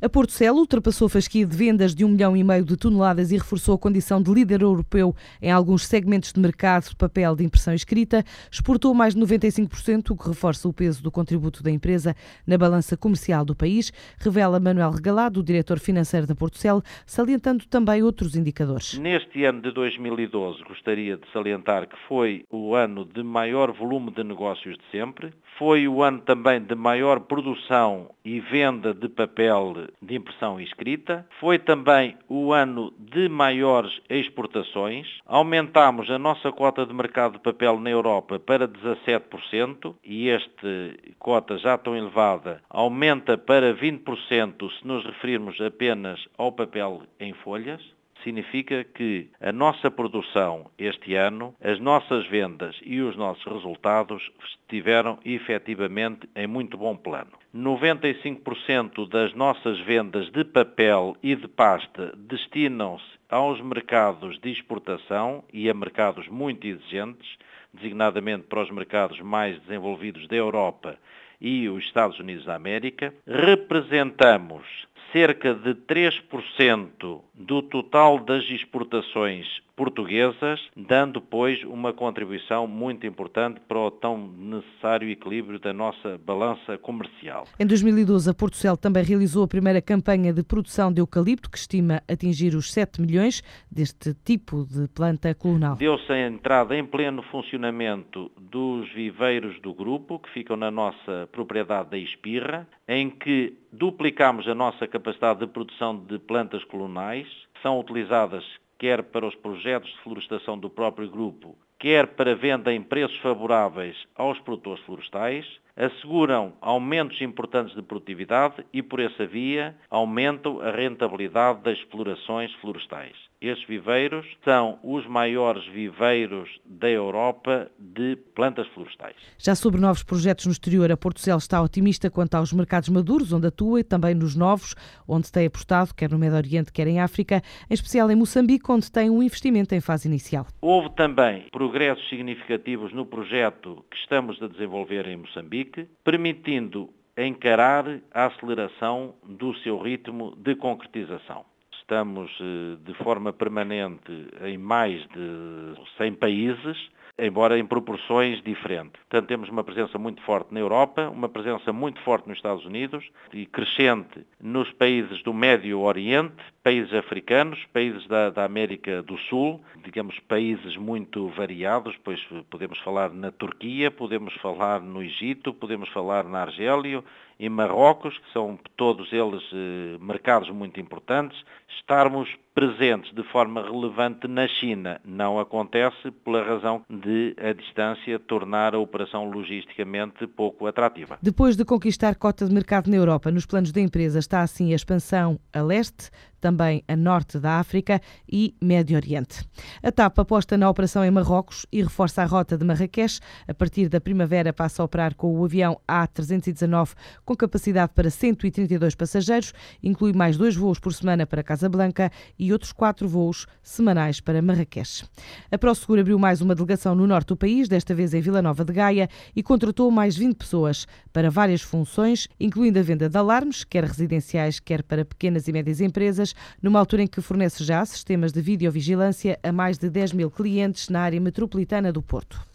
A Porto Celo ultrapassou a fasquia de vendas de um milhão e meio de toneladas e reforçou a condição de líder europeu em alguns segmentos de mercado de papel de impressão escrita. Exportou mais de 95%, o que reforça o peso do contributo da empresa na balança comercial do país, revela Manuel Regalado, o diretor financeiro da Porto Celo, salientando também outros indicadores. Neste ano de 2012, gostaria de salientar que foi o ano de maior volume de negócios de sempre, foi o ano também de maior produção e venda de papel de impressão escrita. Foi também o ano de maiores exportações. Aumentámos a nossa cota de mercado de papel na Europa para 17% e esta cota já tão elevada aumenta para 20% se nos referirmos apenas ao papel em folhas significa que a nossa produção este ano, as nossas vendas e os nossos resultados estiveram efetivamente em muito bom plano. 95% das nossas vendas de papel e de pasta destinam-se aos mercados de exportação e a mercados muito exigentes, designadamente para os mercados mais desenvolvidos da Europa e os Estados Unidos da América. Representamos cerca de 3% do total das exportações portuguesas, dando, pois, uma contribuição muito importante para o tão necessário equilíbrio da nossa balança comercial. Em 2012, a Porto Cel também realizou a primeira campanha de produção de eucalipto, que estima atingir os 7 milhões deste tipo de planta colonal. Deu-se a entrada em pleno funcionamento dos viveiros do grupo, que ficam na nossa propriedade da Espirra, em que duplicamos a nossa capacidade de produção de plantas colonais, são utilizadas quer para os projetos de florestação do próprio grupo, quer para venda em preços favoráveis aos produtores florestais, asseguram aumentos importantes de produtividade e, por essa via, aumentam a rentabilidade das explorações florestais. Estes viveiros são os maiores viveiros da Europa de plantas florestais. Já sobre novos projetos no exterior, a Porto Cel está otimista quanto aos mercados maduros, onde atua, e também nos novos, onde tem apostado, quer no Médio Oriente, quer em África, em especial em Moçambique, onde tem um investimento em fase inicial. Houve também progressos significativos no projeto que estamos a desenvolver em Moçambique, permitindo encarar a aceleração do seu ritmo de concretização estamos eh, de forma permanente em mais de 100 países, embora em proporções diferentes. Portanto, temos uma presença muito forte na Europa, uma presença muito forte nos Estados Unidos e crescente nos países do Médio Oriente, países africanos, países da, da, América do Sul, digamos países muito variados, pois podemos falar na Turquia, podemos falar no Egito, podemos falar na Argélia e Marrocos, que são todos eles eh, mercados muito importantes. Estarmos presentes de forma relevante na China não acontece pela razão de a distância tornar a operação logisticamente pouco atrativa. Depois de conquistar cota de mercado na Europa, nos planos da empresa está assim a expansão a leste, também a norte da África e Médio Oriente. A TAP aposta na operação em Marrocos e reforça a rota de Marrakech. A partir da primavera passa a operar com o avião A319 com capacidade para 132 passageiros, inclui mais dois voos por semana para Casablanca e outros quatro voos semanais para Marrakech. A ProSeguro abriu mais uma delegação no norte do país, desta vez em Vila Nova de Gaia, e contratou mais 20 pessoas para várias funções, incluindo a venda de alarmes, quer residenciais, quer para pequenas e médias empresas, numa altura em que fornece já sistemas de videovigilância a mais de 10 mil clientes na área metropolitana do Porto.